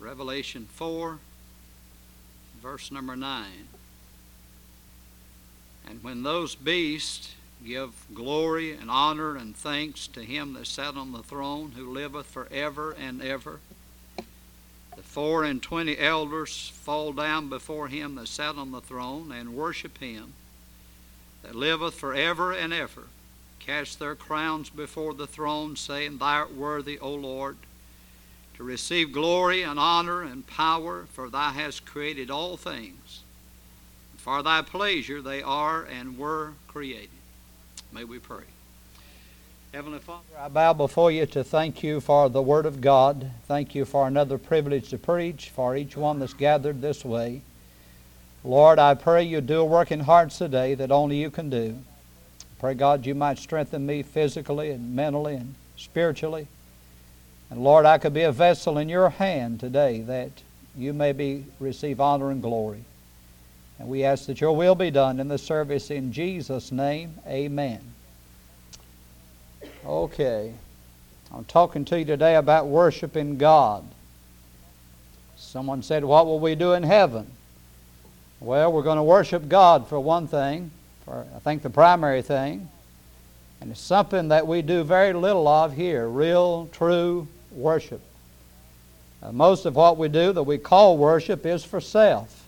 Revelation 4, verse number 9. And when those beasts give glory and honor and thanks to him that sat on the throne, who liveth for ever and ever, the four and twenty elders fall down before him that sat on the throne and worship him that liveth for ever and ever, cast their crowns before the throne, saying, Thou art worthy, O Lord, to receive glory and honor and power, for thou hast created all things. For thy pleasure they are and were created. May we pray. Heavenly Father, I bow before you to thank you for the Word of God. Thank you for another privilege to preach for each one that's gathered this way. Lord, I pray you do a work in hearts today that only you can do. Pray, God, you might strengthen me physically and mentally and spiritually. And Lord, I could be a vessel in your hand today that you may be receive honor and glory. And we ask that your will be done in the service in Jesus' name. Amen. Okay. I'm talking to you today about worshiping God. Someone said, What will we do in heaven? Well, we're going to worship God for one thing, for I think the primary thing. And it's something that we do very little of here real, true worship. Uh, most of what we do that we call worship is for self.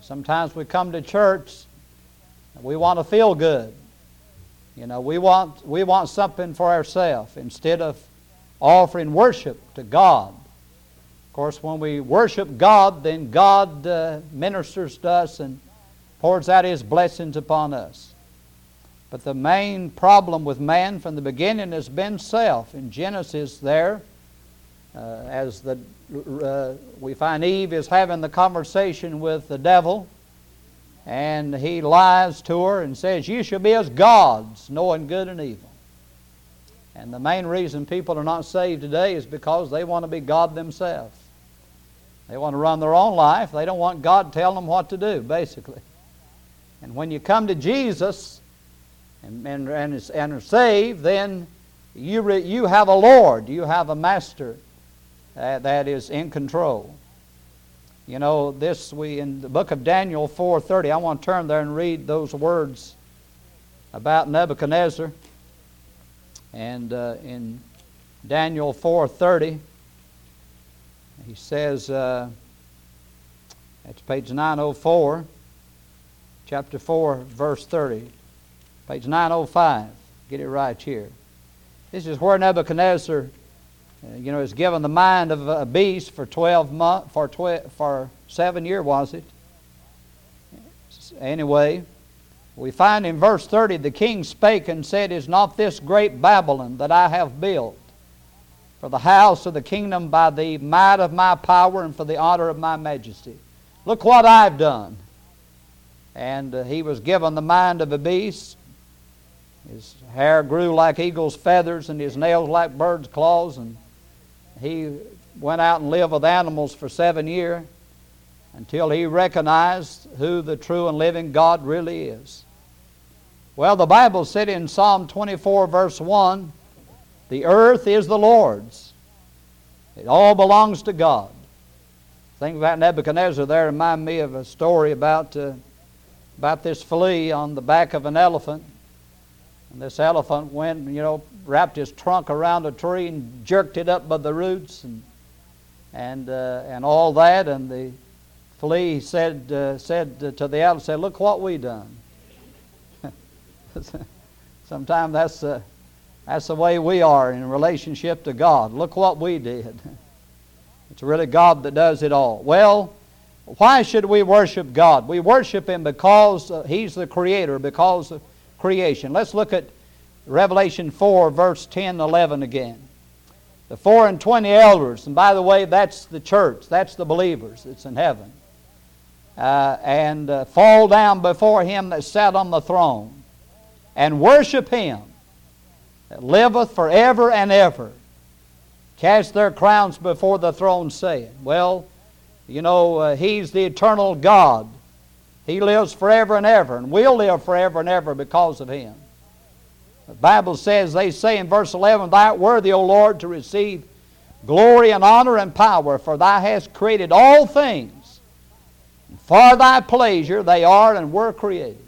Sometimes we come to church, we want to feel good. You know, we want, we want something for ourselves instead of offering worship to God. Of course, when we worship God, then God uh, ministers to us and pours out His blessings upon us. But the main problem with man from the beginning has been self. In Genesis, there, uh, as the, uh, we find Eve is having the conversation with the devil, and he lies to her and says, You shall be as gods, knowing good and evil. And the main reason people are not saved today is because they want to be God themselves. They want to run their own life. They don't want God telling them what to do, basically. And when you come to Jesus and, and, and, and are saved, then you, re, you have a Lord, you have a master uh, that is in control. You know, this we in the book of Daniel 4:30. I want to turn there and read those words about Nebuchadnezzar. And uh, in Daniel 4:30, he says, uh, that's page 904, chapter 4, verse 30. Page 905. Get it right here. This is where Nebuchadnezzar uh, you know, is given the mind of a beast for 12 months, for, tw- for seven years, was it? Anyway, we find in verse 30 the king spake and said, Is not this great Babylon that I have built for the house of the kingdom by the might of my power and for the honor of my majesty? Look what I've done. And uh, he was given the mind of a beast. His hair grew like eagle's feathers and his nails like bird's claws and he went out and lived with animals for seven years until he recognized who the true and living God really is. Well, the Bible said in Psalm 24, verse 1, the earth is the Lord's. It all belongs to God. Think about Nebuchadnezzar there remind me of a story about, uh, about this flea on the back of an elephant. And this elephant went, you know, wrapped his trunk around a tree and jerked it up by the roots and and uh, and all that. And the flea said uh, said to the elephant, "said Look what we done." Sometimes that's uh, that's the way we are in relationship to God. Look what we did. It's really God that does it all. Well, why should we worship God? We worship Him because uh, He's the Creator, because creation. Let's look at Revelation 4, verse 10 11 again. The four and twenty elders, and by the way, that's the church, that's the believers that's in heaven, uh, and uh, fall down before him that sat on the throne and worship him that liveth forever and ever. Cast their crowns before the throne, saying, Well, you know, uh, he's the eternal God he lives forever and ever, and we'll live forever and ever because of Him. The Bible says, they say in verse 11, Thou art worthy, O Lord, to receive glory and honor and power, for thou hast created all things. For thy pleasure they are and were created.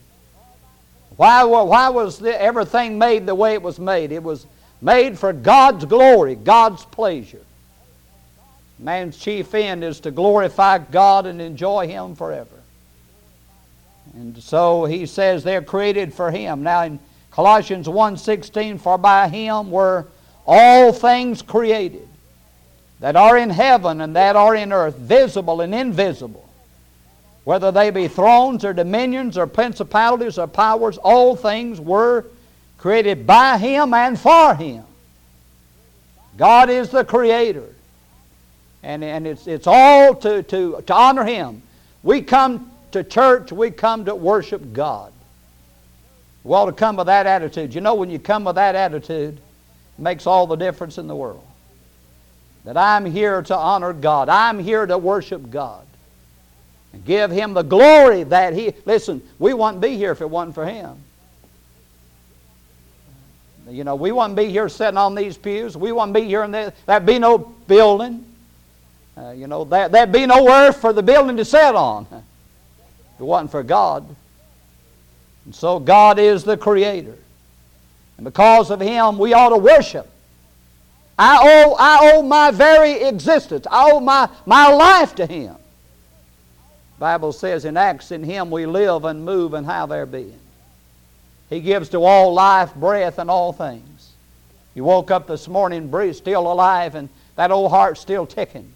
Why, why was everything made the way it was made? It was made for God's glory, God's pleasure. Man's chief end is to glorify God and enjoy Him forever. And so he says they're created for Him. Now in Colossians 1.16, For by Him were all things created that are in heaven and that are in earth, visible and invisible. Whether they be thrones or dominions or principalities or powers, all things were created by Him and for Him. God is the Creator. And, and it's, it's all to, to, to honor Him. We come to church, we come to worship God. We ought to come with that attitude. You know, when you come with that attitude, it makes all the difference in the world. That I'm here to honor God. I'm here to worship God. And give Him the glory that He. Listen, we wouldn't be here if it wasn't for Him. You know, we wouldn't be here sitting on these pews. We wouldn't be here in the, there'd be no building. Uh, you know, there, there'd be nowhere for the building to sit on if it wasn't for God. And so God is the Creator. And because of Him, we ought to worship. I owe, I owe my very existence. I owe my, my life to Him. The Bible says in Acts, in Him we live and move and have our being. He gives to all life, breath, and all things. You woke up this morning still alive and that old heart still ticking.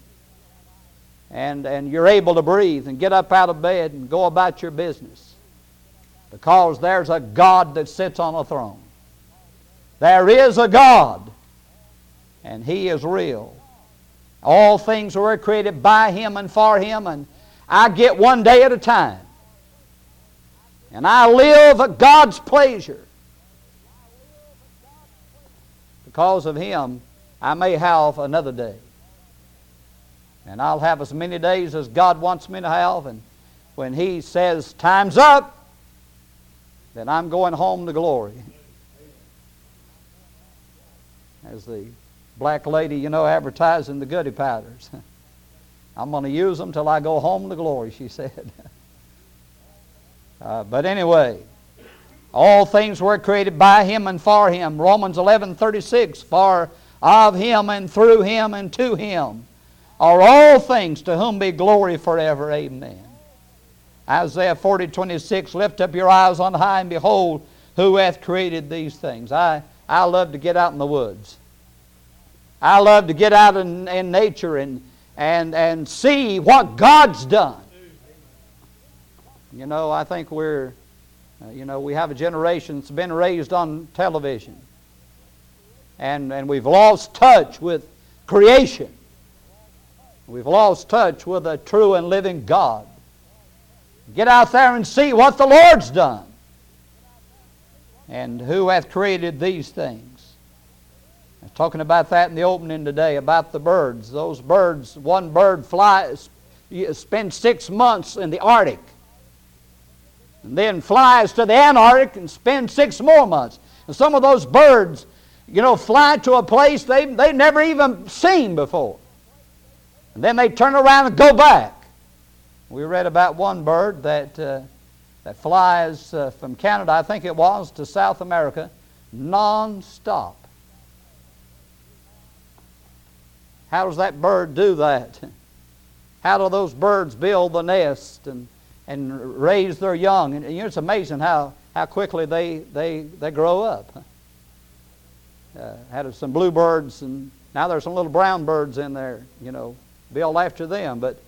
And, and you're able to breathe and get up out of bed and go about your business. Because there's a God that sits on a throne. There is a God, and He is real. All things were created by Him and for Him, and I get one day at a time. And I live at God's pleasure. Because of Him, I may have another day. And I'll have as many days as God wants me to have. And when He says, Time's up, then I'm going home to glory. As the black lady, you know, advertising the goody powders. I'm going to use them till I go home to glory, she said. Uh, but anyway, all things were created by him and for him. Romans 11 36, for of him and through him and to him are all things to whom be glory forever. Amen. Isaiah 40 26, lift up your eyes on high and behold who hath created these things. I, I love to get out in the woods. I love to get out in, in nature and, and, and see what God's done. You know, I think we're, uh, you know, we have a generation that's been raised on television. And, and we've lost touch with creation. We've lost touch with a true and living God. Get out there and see what the Lord's done. And who hath created these things. I was talking about that in the opening today, about the birds. Those birds, one bird flies, spends six months in the Arctic and then flies to the Antarctic and spends six more months. And some of those birds, you know, fly to a place they, they've never even seen before. And then they turn around and go back. We read about one bird that, uh, that flies uh, from Canada, I think it was, to South America non-stop. How does that bird do that? How do those birds build the nest and and raise their young. And you know, it's amazing how, how quickly they, they, they grow up. Uh, had some bluebirds, and now there's some little brown birds in there, you know, build after them. But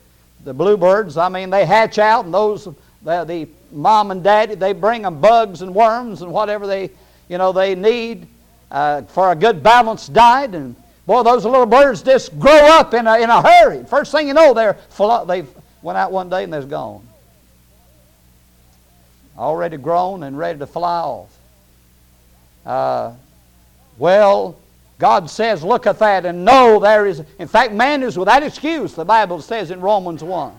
the bluebirds, I mean, they hatch out, and those, the, the mom and daddy, they bring them bugs and worms and whatever they, you know, they need uh, for a good balanced diet. And boy, those little birds just grow up in a, in a hurry. First thing you know, they're full they went out one day and they're gone already grown and ready to fly off. Uh, well, God says, look at that and know there is, in fact, man is without excuse, the Bible says in Romans 1.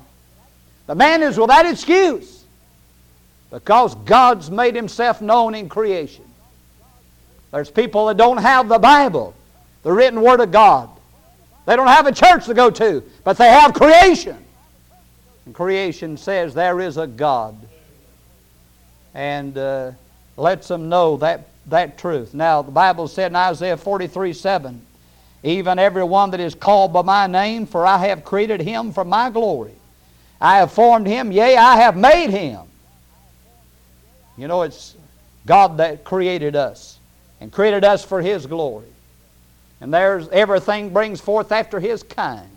The man is without excuse because God's made himself known in creation. There's people that don't have the Bible, the written Word of God. They don't have a church to go to, but they have creation. And creation says there is a God. And uh, lets them know that, that truth. Now, the Bible said in Isaiah 43 7, even every one that is called by my name, for I have created him for my glory. I have formed him, yea, I have made him. You know, it's God that created us and created us for his glory. And there's everything brings forth after his kind.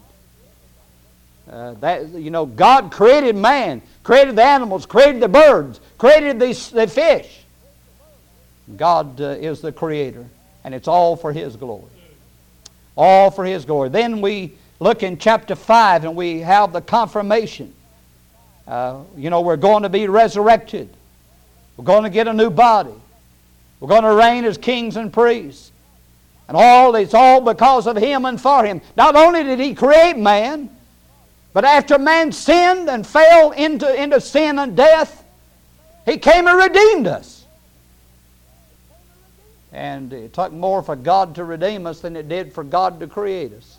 Uh, that you know, God created man, created the animals, created the birds, created the, the fish. God uh, is the creator, and it's all for His glory. All for His glory. Then we look in chapter 5 and we have the confirmation. Uh, you know, we're going to be resurrected, we're going to get a new body, we're going to reign as kings and priests. And all it's all because of him and for him. Not only did he create man, but after man sinned and fell into, into sin and death, he came and redeemed us. And it took more for God to redeem us than it did for God to create us.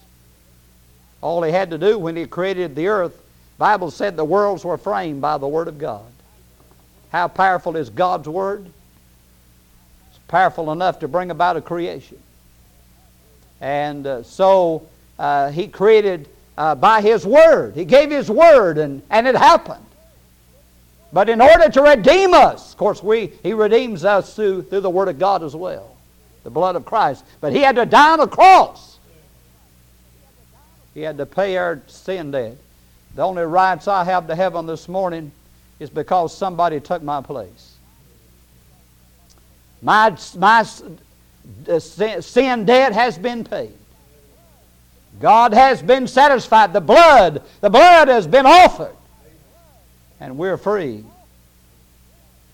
All he had to do when he created the earth, Bible said the worlds were framed by the Word of God. How powerful is God's Word? It's powerful enough to bring about a creation. And uh, so uh, he created uh, by his Word. He gave his Word, and, and it happened. But in order to redeem us, of course, we, He redeems us through, through the Word of God as well, the blood of Christ. But He had to die on the cross. He had to pay our sin debt. The only rights I have to heaven this morning is because somebody took my place. My, my sin debt has been paid. God has been satisfied. The blood, the blood has been offered and we're free.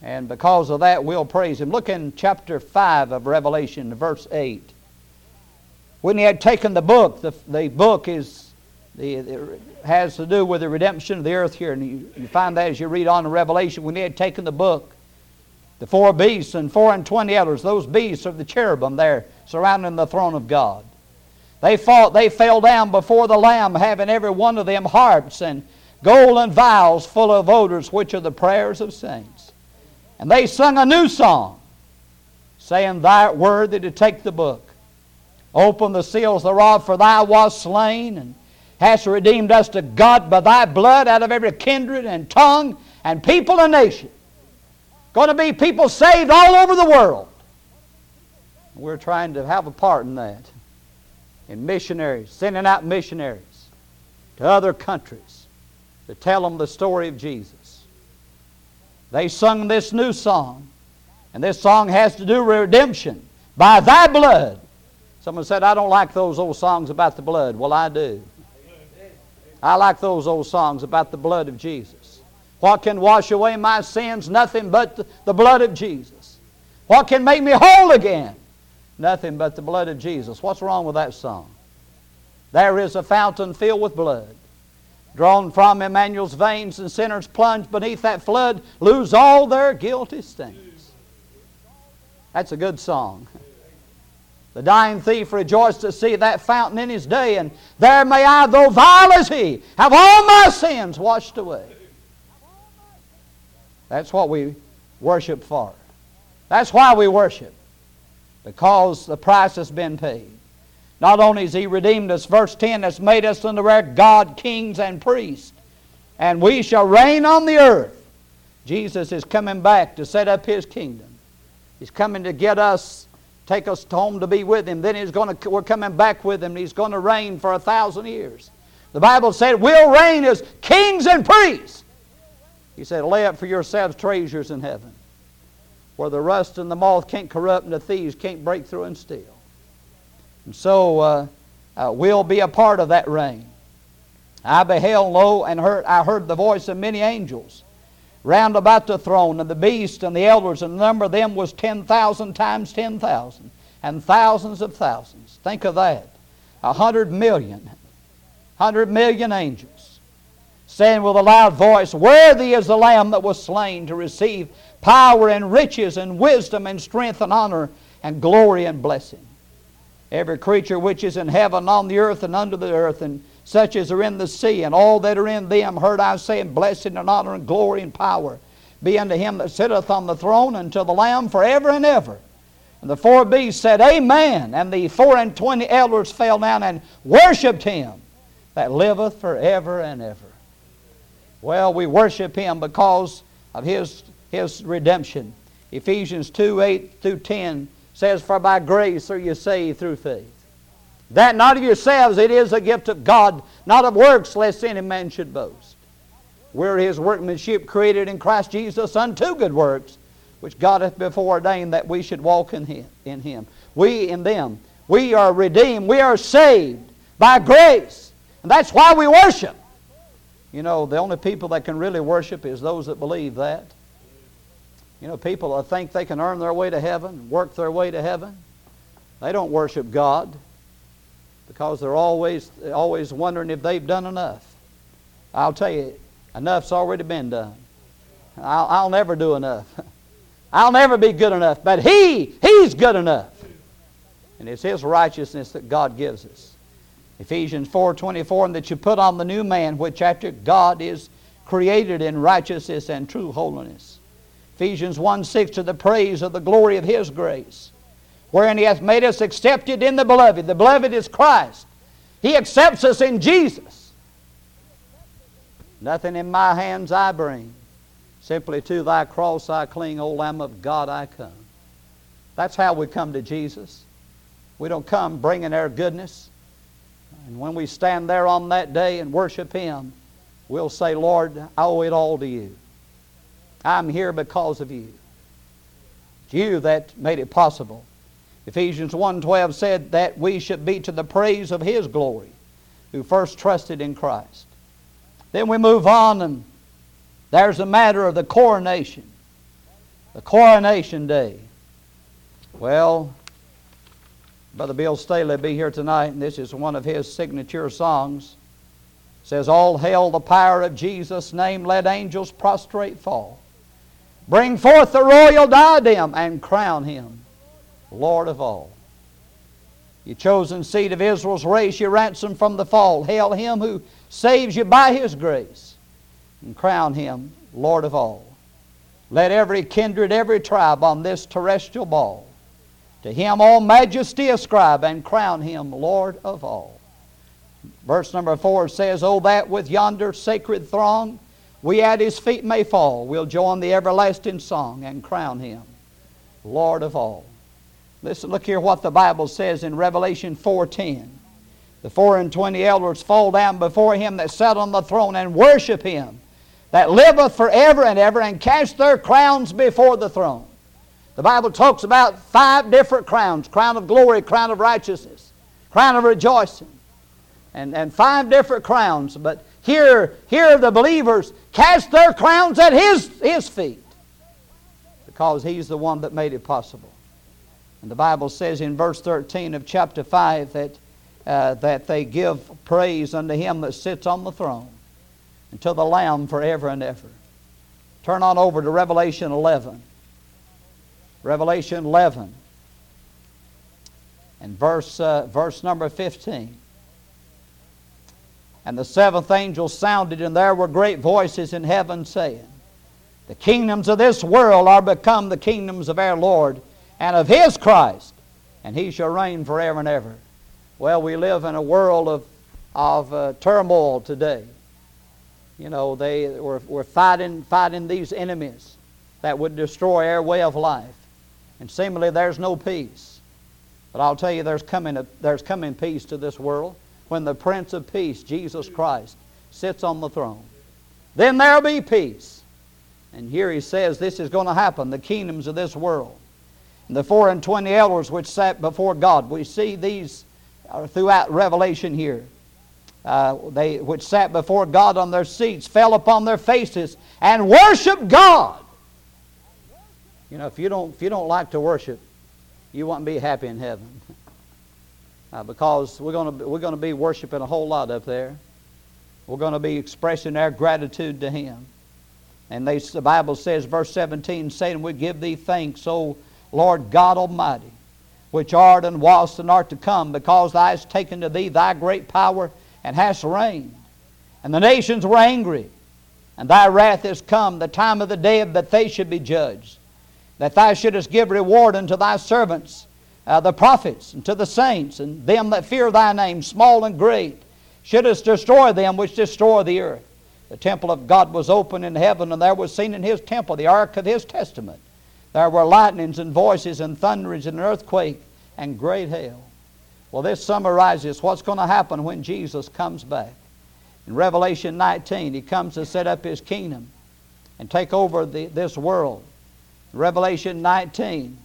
And because of that, we'll praise Him. Look in chapter 5 of Revelation, verse 8. When he had taken the book, the, the book is the, it has to do with the redemption of the earth here. And you, you find that as you read on in Revelation. When he had taken the book, the four beasts and four and twenty elders, those beasts are the cherubim there surrounding the throne of God. They fought, they fell down before the Lamb, having every one of them harps and golden vials full of odors, which are the prayers of saints. And they sung a new song, saying, Thou art worthy to take the book. Open the seals thereof, for thou wast slain, and hast redeemed us to God by thy blood out of every kindred and tongue and people and nation. Going to be people saved all over the world. We're trying to have a part in that. In missionaries, sending out missionaries to other countries to tell them the story of Jesus. They sung this new song, and this song has to do with redemption by thy blood. Someone said, I don't like those old songs about the blood. Well, I do. I like those old songs about the blood of Jesus. What can wash away my sins? Nothing but the blood of Jesus. What can make me whole again? Nothing but the blood of Jesus. What's wrong with that song? There is a fountain filled with blood drawn from Emmanuel's veins, and sinners plunged beneath that flood lose all their guilty stains. That's a good song. The dying thief rejoiced to see that fountain in his day, and there may I, though vile as he, have all my sins washed away. That's what we worship for. That's why we worship, because the price has been paid. Not only has He redeemed us, verse 10 has made us unto our God kings and priests, and we shall reign on the earth. Jesus is coming back to set up His kingdom. He's coming to get us, take us home to be with Him. Then He's going to, we're coming back with Him. He's going to reign for a thousand years. The Bible said, We'll reign as kings and priests. He said, Lay up for yourselves treasures in heaven, where the rust and the moth can't corrupt and the thieves can't break through and steal. And so uh, uh, we'll be a part of that reign. I beheld, lo, and heard, I heard the voice of many angels round about the throne, and the beast and the elders, and the number of them was 10,000 times 10,000, and thousands of thousands. Think of that. A hundred million, hundred million angels, saying with a loud voice, Worthy is the Lamb that was slain to receive power and riches and wisdom and strength and honor and glory and blessing. Every creature which is in heaven, on the earth, and under the earth, and such as are in the sea, and all that are in them, heard I say, and blessing and honor and glory and power be unto him that sitteth on the throne, and to the Lamb forever and ever. And the four beasts said, Amen. And the four and twenty elders fell down and worshipped him that liveth forever and ever. Well, we worship him because of his, his redemption. Ephesians 2 8 through 10 says, For by grace are you saved through faith. That not of yourselves, it is a gift of God, not of works, lest any man should boast. We're his workmanship created in Christ Jesus unto good works, which God hath before ordained that we should walk in him, in him. We in them. We are redeemed. We are saved by grace. And that's why we worship. You know, the only people that can really worship is those that believe that. You know, people think they can earn their way to heaven, work their way to heaven. They don't worship God because they're always, always wondering if they've done enough. I'll tell you, enough's already been done. I'll, I'll never do enough. I'll never be good enough, but He, He's good enough. And it's His righteousness that God gives us. Ephesians 4.24, and that you put on the new man, which after God is created in righteousness and true holiness. Ephesians 1.6, to the praise of the glory of His grace, wherein He hath made us accepted in the beloved. The beloved is Christ. He accepts us in Jesus. Nothing in my hands I bring Simply to thy cross I cling, O Lamb of God, I come. That's how we come to Jesus. We don't come bringing our goodness. And when we stand there on that day and worship Him, we'll say, Lord, I owe it all to you. I'm here because of you. It's you that made it possible. Ephesians 1.12 said that we should be to the praise of His glory, who first trusted in Christ. Then we move on and there's the matter of the coronation, the coronation day. Well, Brother Bill Staley be here tonight, and this is one of his signature songs. It says, All hail the power of Jesus' name, let angels prostrate fall. Bring forth the royal diadem and crown him Lord of all. You chosen seed of Israel's race, you ransom from the fall. Hail him who saves you by his grace and crown him Lord of all. Let every kindred, every tribe on this terrestrial ball to him all majesty ascribe and crown him Lord of all. Verse number four says, Oh, that with yonder sacred throng we at his feet may fall, we'll join the everlasting song and crown him Lord of all. Listen, look here what the Bible says in Revelation 4:10. The four and twenty elders fall down before him that sat on the throne and worship him that liveth forever and ever and cast their crowns before the throne. The Bible talks about five different crowns crown of glory, crown of righteousness, crown of rejoicing, and, and five different crowns. But here, here are the believers cast their crowns at his, his feet because He's the one that made it possible. And the Bible says in verse 13 of chapter 5 that, uh, that they give praise unto Him that sits on the throne and to the Lamb forever and ever. Turn on over to Revelation 11. Revelation 11 and verse, uh, verse number 15. And the seventh angel sounded, and there were great voices in heaven saying, The kingdoms of this world are become the kingdoms of our Lord and of His Christ, and He shall reign forever and ever. Well, we live in a world of, of uh, turmoil today. You know, they were, were fighting, fighting these enemies that would destroy our way of life. And seemingly there's no peace. But I'll tell you, there's coming, a, there's coming peace to this world when the Prince of Peace, Jesus Christ, sits on the throne. Then there'll be peace. And here he says this is going to happen, the kingdoms of this world. And the four and twenty elders which sat before God. We see these uh, throughout Revelation here uh, they which sat before God on their seats fell upon their faces and worshiped God. You know, if you don't if you don't like to worship, you won't be happy in heaven. Uh, because we're going we're to be worshiping a whole lot up there. We're going to be expressing our gratitude to Him. And they, the Bible says, verse 17, saying, We give thee thanks, O Lord God Almighty, which art and wast and art to come, because thou hast taken to thee thy great power and hast reigned. And the nations were angry, and thy wrath is come, the time of the dead, that they should be judged. That thou shouldest give reward unto thy servants, uh, the prophets, and to the saints, and them that fear thy name, small and great, shouldest destroy them which destroy the earth. The temple of God was open in heaven, and there was seen in his temple the ark of his testament. There were lightnings and voices and thunderings and an earthquake and great hail. Well, this summarizes what's going to happen when Jesus comes back. In Revelation 19, he comes to set up his kingdom and take over the, this world. Revelation 19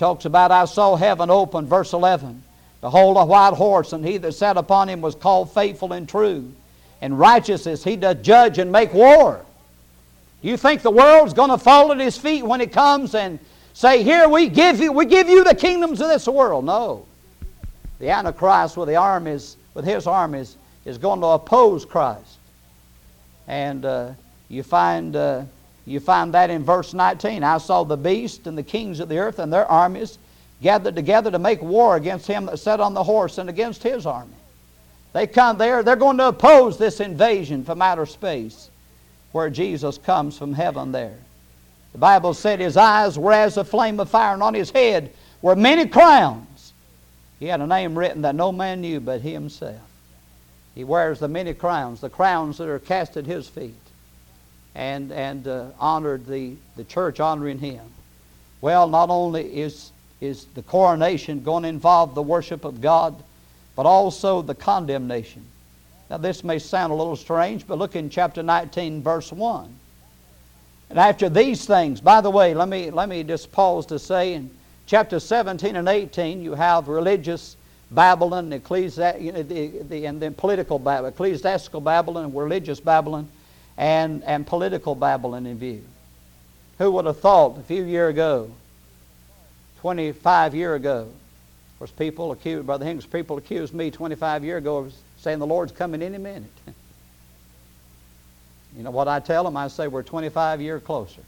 talks about, I saw heaven open, verse 11. Behold, a white horse, and he that sat upon him was called faithful and true. And righteousness he doth judge and make war. Do you think the world's going to fall at his feet when he comes and say, Here we give you we give you the kingdoms of this world? No. The Antichrist with the armies, with his armies, is going to oppose Christ. And uh, you find uh, you find that in verse 19. I saw the beast and the kings of the earth and their armies gathered together to make war against him that sat on the horse and against his army. They come there, they're going to oppose this invasion from outer space where Jesus comes from heaven there. The Bible said his eyes were as a flame of fire, and on his head were many crowns. He had a name written that no man knew but he himself. He wears the many crowns, the crowns that are cast at his feet, and, and uh, honored the, the church honoring him. Well, not only is, is the coronation going to involve the worship of God, but also the condemnation. Now, this may sound a little strange, but look in chapter 19, verse 1. And after these things, by the way, let me, let me just pause to say in chapter 17 and 18, you have religious Babylon, ecclesi- and then political Babylon, ecclesiastical Babylon, religious Babylon, and, and political Babylon in view. Who would have thought a few years ago, 25 years ago, course, people accused, Brother Higgins, people accused me 25 years ago of saying the Lord's coming any minute. you know what I tell them? I say we're 25 years closer.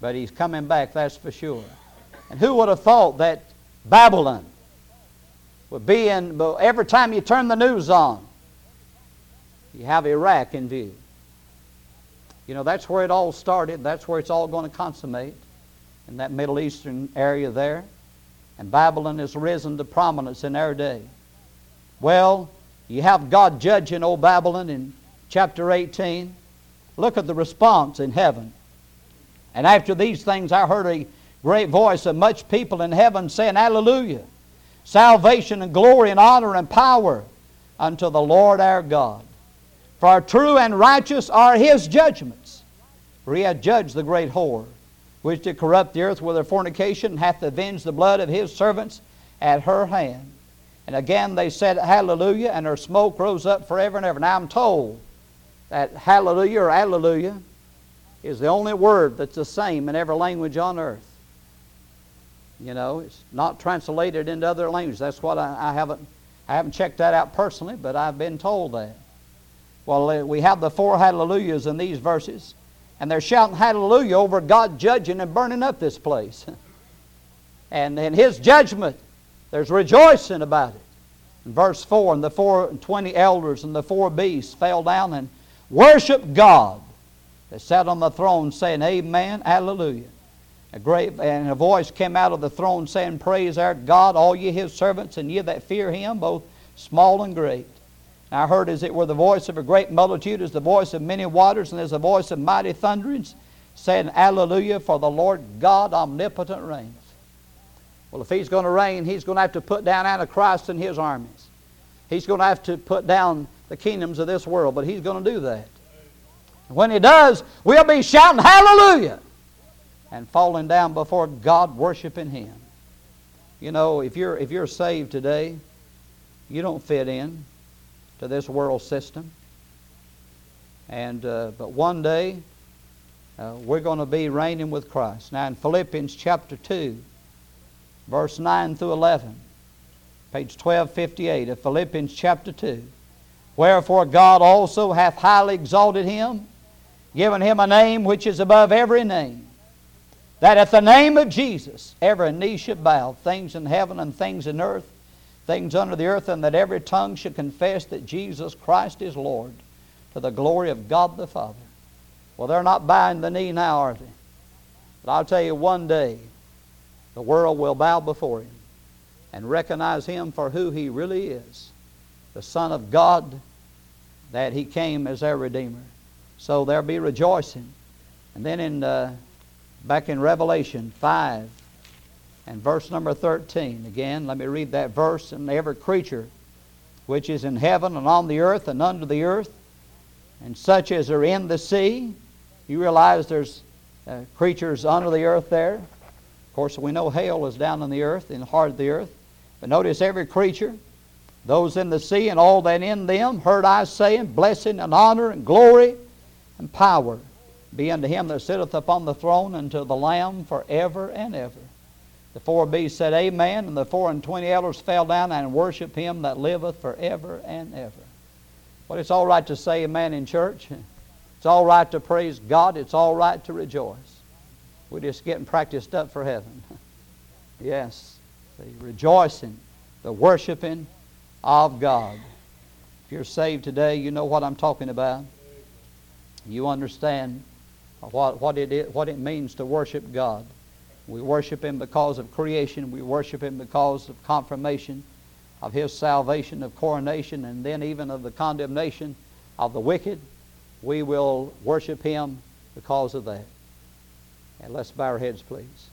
But he's coming back, that's for sure. And who would have thought that Babylon would be in, every time you turn the news on, you have Iraq in view. You know, that's where it all started. That's where it's all going to consummate, in that Middle Eastern area there. And Babylon has risen to prominence in our day. Well, you have God judging old Babylon in chapter 18. Look at the response in heaven. And after these things, I heard a great voice of much people in heaven saying, Hallelujah! Salvation and glory and honor and power unto the Lord our God. For true and righteous are his judgments. For he hath judged the great whore, which did corrupt the earth with her fornication, and hath avenged the blood of his servants at her hand. And again they said hallelujah, and her smoke rose up forever and ever. Now I'm told that hallelujah or alleluia is the only word that's the same in every language on earth. You know, it's not translated into other languages. That's what I, I haven't I haven't checked that out personally, but I've been told that. Well, uh, we have the four hallelujahs in these verses, and they're shouting hallelujah over God judging and burning up this place. and in His judgment, there's rejoicing about it. In verse 4, and the four and twenty elders and the four beasts fell down and worshiped God that sat on the throne, saying, Amen, Hallelujah. A great and a voice came out of the throne saying, Praise our God, all ye his servants, and ye that fear him, both small and great. And I heard as it were the voice of a great multitude, as the voice of many waters, and as the voice of mighty thunderings, saying, Alleluia, for the Lord God omnipotent reigns. Well, if he's going to reign, he's going to have to put down Antichrist and his armies. He's going to have to put down the kingdoms of this world, but he's going to do that. When he does, we'll be shouting hallelujah and falling down before God, worshiping him. You know, if you're, if you're saved today, you don't fit in to this world system. And, uh, but one day, uh, we're going to be reigning with Christ. Now, in Philippians chapter 2, verse 9 through 11, page 1258 of Philippians chapter 2. Wherefore God also hath highly exalted him, given him a name which is above every name, that at the name of Jesus every knee should bow, things in heaven and things in earth, things under the earth, and that every tongue should confess that Jesus Christ is Lord to the glory of God the Father. Well, they're not bowing the knee now, are they? But I'll tell you, one day the world will bow before Him and recognize Him for who He really is the Son of God, that He came as their Redeemer. So there'll be rejoicing. And then in uh, back in Revelation 5 and verse number 13, again, let me read that verse. And every creature which is in heaven and on the earth and under the earth, and such as are in the sea, you realize there's uh, creatures under the earth there. Of course, we know hell is down in the earth, in the heart of the earth. But notice every creature, those in the sea and all that in them, heard I saying, blessing and honor and glory and power be unto him that sitteth upon the throne and to the Lamb forever and ever. The four beasts said, Amen, and the four and twenty elders fell down and worshiped him that liveth forever and ever. Well, it's all right to say amen in church. It's all right to praise God. It's all right to rejoice. We're just getting practiced up for heaven. yes, the rejoicing, the worshiping of God. If you're saved today, you know what I'm talking about. You understand what, what, it is, what it means to worship God. We worship Him because of creation. We worship Him because of confirmation of His salvation, of coronation, and then even of the condemnation of the wicked. We will worship Him because of that. And let's bow our heads, please.